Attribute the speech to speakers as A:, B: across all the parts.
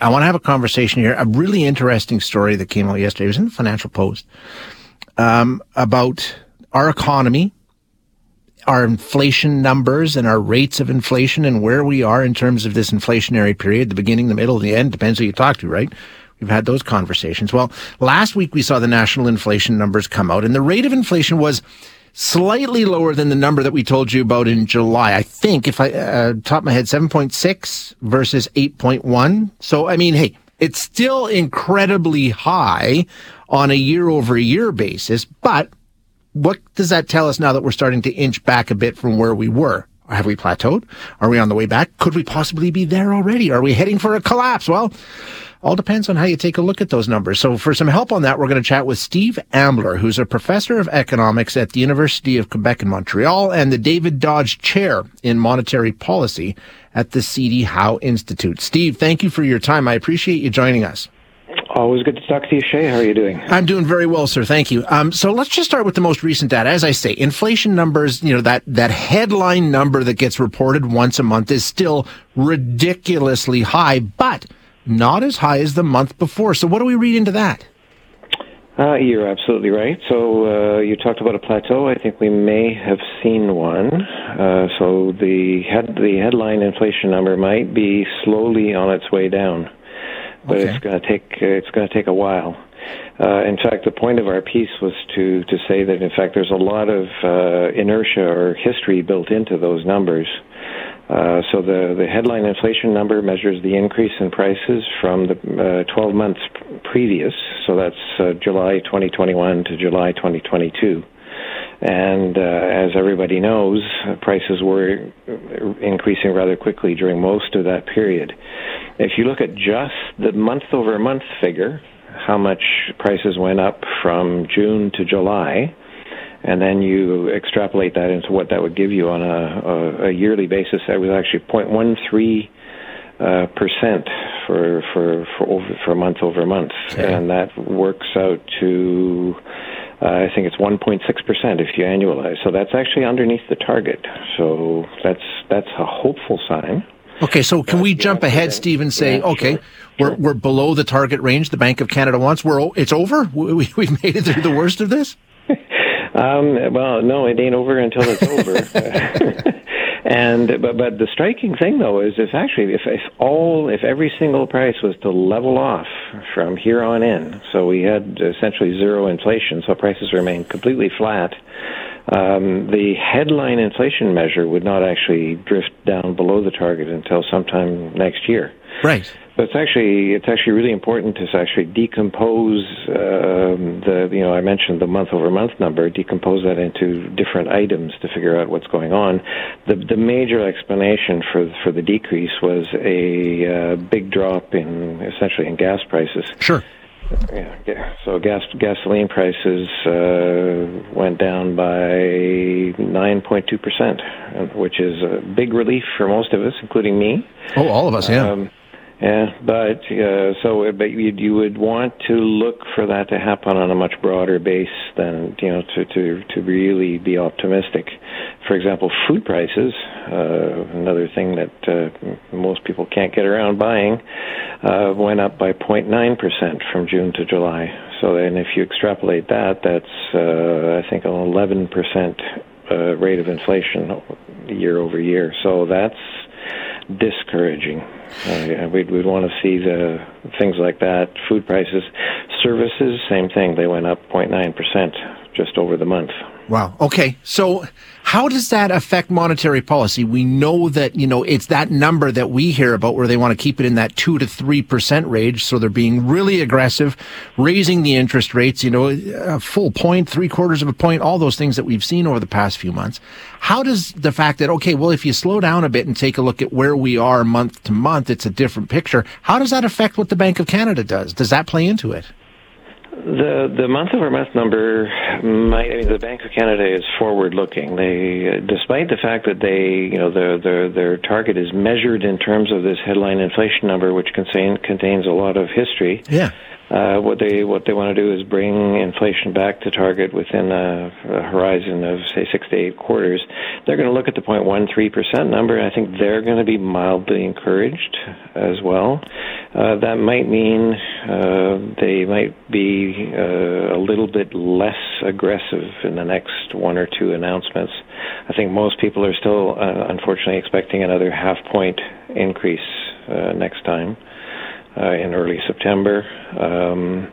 A: I want to have a conversation here. A really interesting story that came out yesterday. It was in the Financial Post um, about our economy, our inflation numbers, and our rates of inflation, and where we are in terms of this inflationary period, the beginning, the middle, the end. Depends who you talk to, right? We've had those conversations. Well, last week we saw the national inflation numbers come out, and the rate of inflation was slightly lower than the number that we told you about in July. I think, if I uh, top my head, 7.6 versus 8.1. So, I mean, hey, it's still incredibly high on a year over year basis. But what does that tell us now that we're starting to inch back a bit from where we were? Have we plateaued? Are we on the way back? Could we possibly be there already? Are we heading for a collapse? Well, all depends on how you take a look at those numbers. So for some help on that, we're going to chat with Steve Ambler, who's a professor of economics at the University of Quebec in Montreal and the David Dodge Chair in Monetary Policy at the C.D. Howe Institute. Steve, thank you for your time. I appreciate you joining us.
B: Always good to talk to you, Shay. How are you doing?
A: I'm doing very well, sir. Thank you. Um, so let's just start with the most recent data. As I say, inflation numbers, you know, that, that headline number that gets reported once a month is still ridiculously high, but not as high as the month before. So what do we read into that?
B: Uh, you're absolutely right. So uh, you talked about a plateau. I think we may have seen one. Uh, so the head, the headline inflation number might be slowly on its way down, but okay. it's going to take it's going to take a while. Uh, in fact, the point of our piece was to to say that in fact there's a lot of uh, inertia or history built into those numbers. Uh, so the, the headline inflation number measures the increase in prices from the uh, 12 months previous, so that's uh, July 2021 to July 2022. And uh, as everybody knows, prices were increasing rather quickly during most of that period. If you look at just the month over month figure, how much prices went up from June to July, and then you extrapolate that into what that would give you on a, a, a yearly basis. That was actually 0.13 uh, percent for for for over for month over month, okay. and that works out to. Uh, I think it's 1.6 percent if you annualize. So that's actually underneath the target. So that's that's a hopeful sign.
A: Okay, so can we jump ahead, Steve, and say, yeah, okay, sure. we're we're below the target range the Bank of Canada wants. We're it's over. We, we've made it through the worst of this.
B: Um, well, no, it ain't over until it's over. and but but the striking thing though is if actually if, if all if every single price was to level off from here on in, so we had essentially zero inflation, so prices remained completely flat. Um, the headline inflation measure would not actually drift down below the target until sometime next year.
A: Right.
B: But it's actually it's actually really important to actually decompose um, the you know I mentioned the month over month number, decompose that into different items to figure out what's going on. The the major explanation for for the decrease was a uh, big drop in essentially in gas prices.
A: Sure.
B: Yeah, so gas gasoline prices uh, went down by 9.2 percent, which is a big relief for most of us, including me.
A: Oh, all of us, yeah. Um,
B: yeah, but uh, so but you, you would want to look for that to happen on a much broader base than you know to to to really be optimistic. For example, food prices, uh, another thing that uh, most people can't get around buying, uh, went up by 0.9 percent from June to July. So then, if you extrapolate that, that's uh, I think an 11 percent uh, rate of inflation year over year. So that's discouraging. Uh, we'd, we'd want to see the things like that. Food prices, services, same thing. They went up 0.9 percent just over the month.
A: Wow. Okay. So how does that affect monetary policy? We know that, you know, it's that number that we hear about where they want to keep it in that two to three percent range. So they're being really aggressive, raising the interest rates, you know, a full point, three quarters of a point, all those things that we've seen over the past few months. How does the fact that, okay, well, if you slow down a bit and take a look at where we are month to month, it's a different picture. How does that affect what the Bank of Canada does? Does that play into it?
B: The the month over month number might. I mean, the Bank of Canada is forward looking. They, despite the fact that they, you know, their their their target is measured in terms of this headline inflation number, which contain, contains a lot of history.
A: Yeah.
B: Uh, what they what they want to do is bring inflation back to target within a, a horizon of say six to eight quarters. They're going to look at the 0.13 percent number, and I think they're going to be mildly encouraged as well. Uh, that might mean uh, they might be uh, a little bit less aggressive in the next one or two announcements. I think most people are still, uh, unfortunately, expecting another half point increase uh, next time uh, in early September. Um,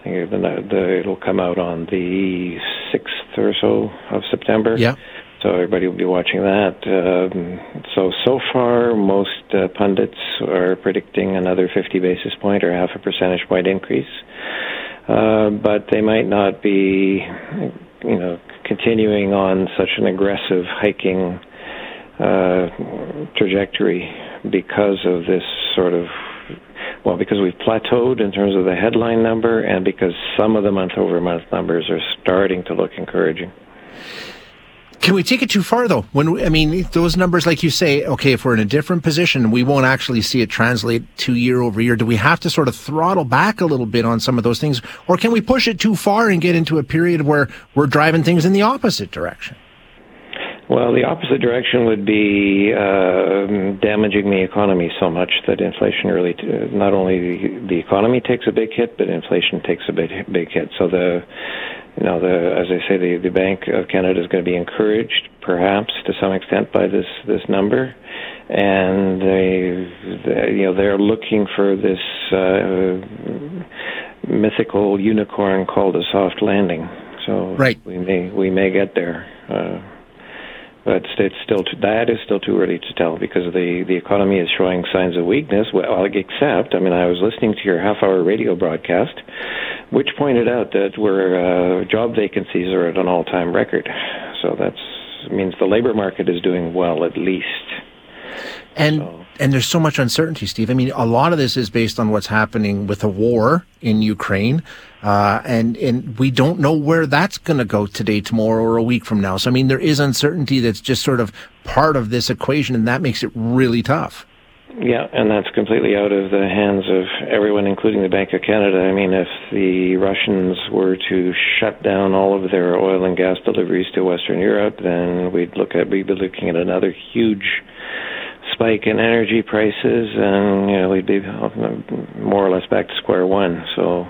B: I think the, the, it'll come out on the 6th or so of September.
A: Yeah.
B: So everybody will be watching that. Um, so so far, most uh, pundits are predicting another 50 basis point or half a percentage point increase, uh, but they might not be, you know, continuing on such an aggressive hiking uh, trajectory because of this sort of well, because we've plateaued in terms of the headline number, and because some of the month over month numbers are starting to look encouraging.
A: Can we take it too far though? When we, I mean those numbers, like you say, okay, if we're in a different position, we won't actually see it translate to year over year. Do we have to sort of throttle back a little bit on some of those things, or can we push it too far and get into a period where we're driving things in the opposite direction?
B: Well, the opposite direction would be uh, damaging the economy so much that inflation really, t- not only the, the economy takes a big hit, but inflation takes a big big hit. So the, you know, the as I say, the the Bank of Canada is going to be encouraged, perhaps to some extent, by this this number, and they, they you know, they're looking for this uh, mythical unicorn called a soft landing. So
A: right.
B: we may we may get there. Uh, but it's still too, that is still too early to tell because the the economy is showing signs of weakness. Well, except I mean, I was listening to your half-hour radio broadcast, which pointed out that where uh, job vacancies are at an all-time record. So that means the labor market is doing well, at least.
A: And so. And there's so much uncertainty, Steve. I mean, a lot of this is based on what's happening with the war in Ukraine, uh, and and we don't know where that's going to go today, tomorrow, or a week from now. So I mean, there is uncertainty that's just sort of part of this equation, and that makes it really tough.
B: Yeah, and that's completely out of the hands of everyone, including the Bank of Canada. I mean, if the Russians were to shut down all of their oil and gas deliveries to Western Europe, then we'd look at we'd be looking at another huge spike in energy prices, and you know we'd be more or less back to square one. So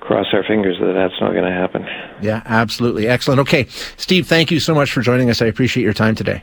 B: cross our fingers that that's not going to happen.
A: Yeah, absolutely. Excellent. Okay, Steve, thank you so much for joining us. I appreciate your time today.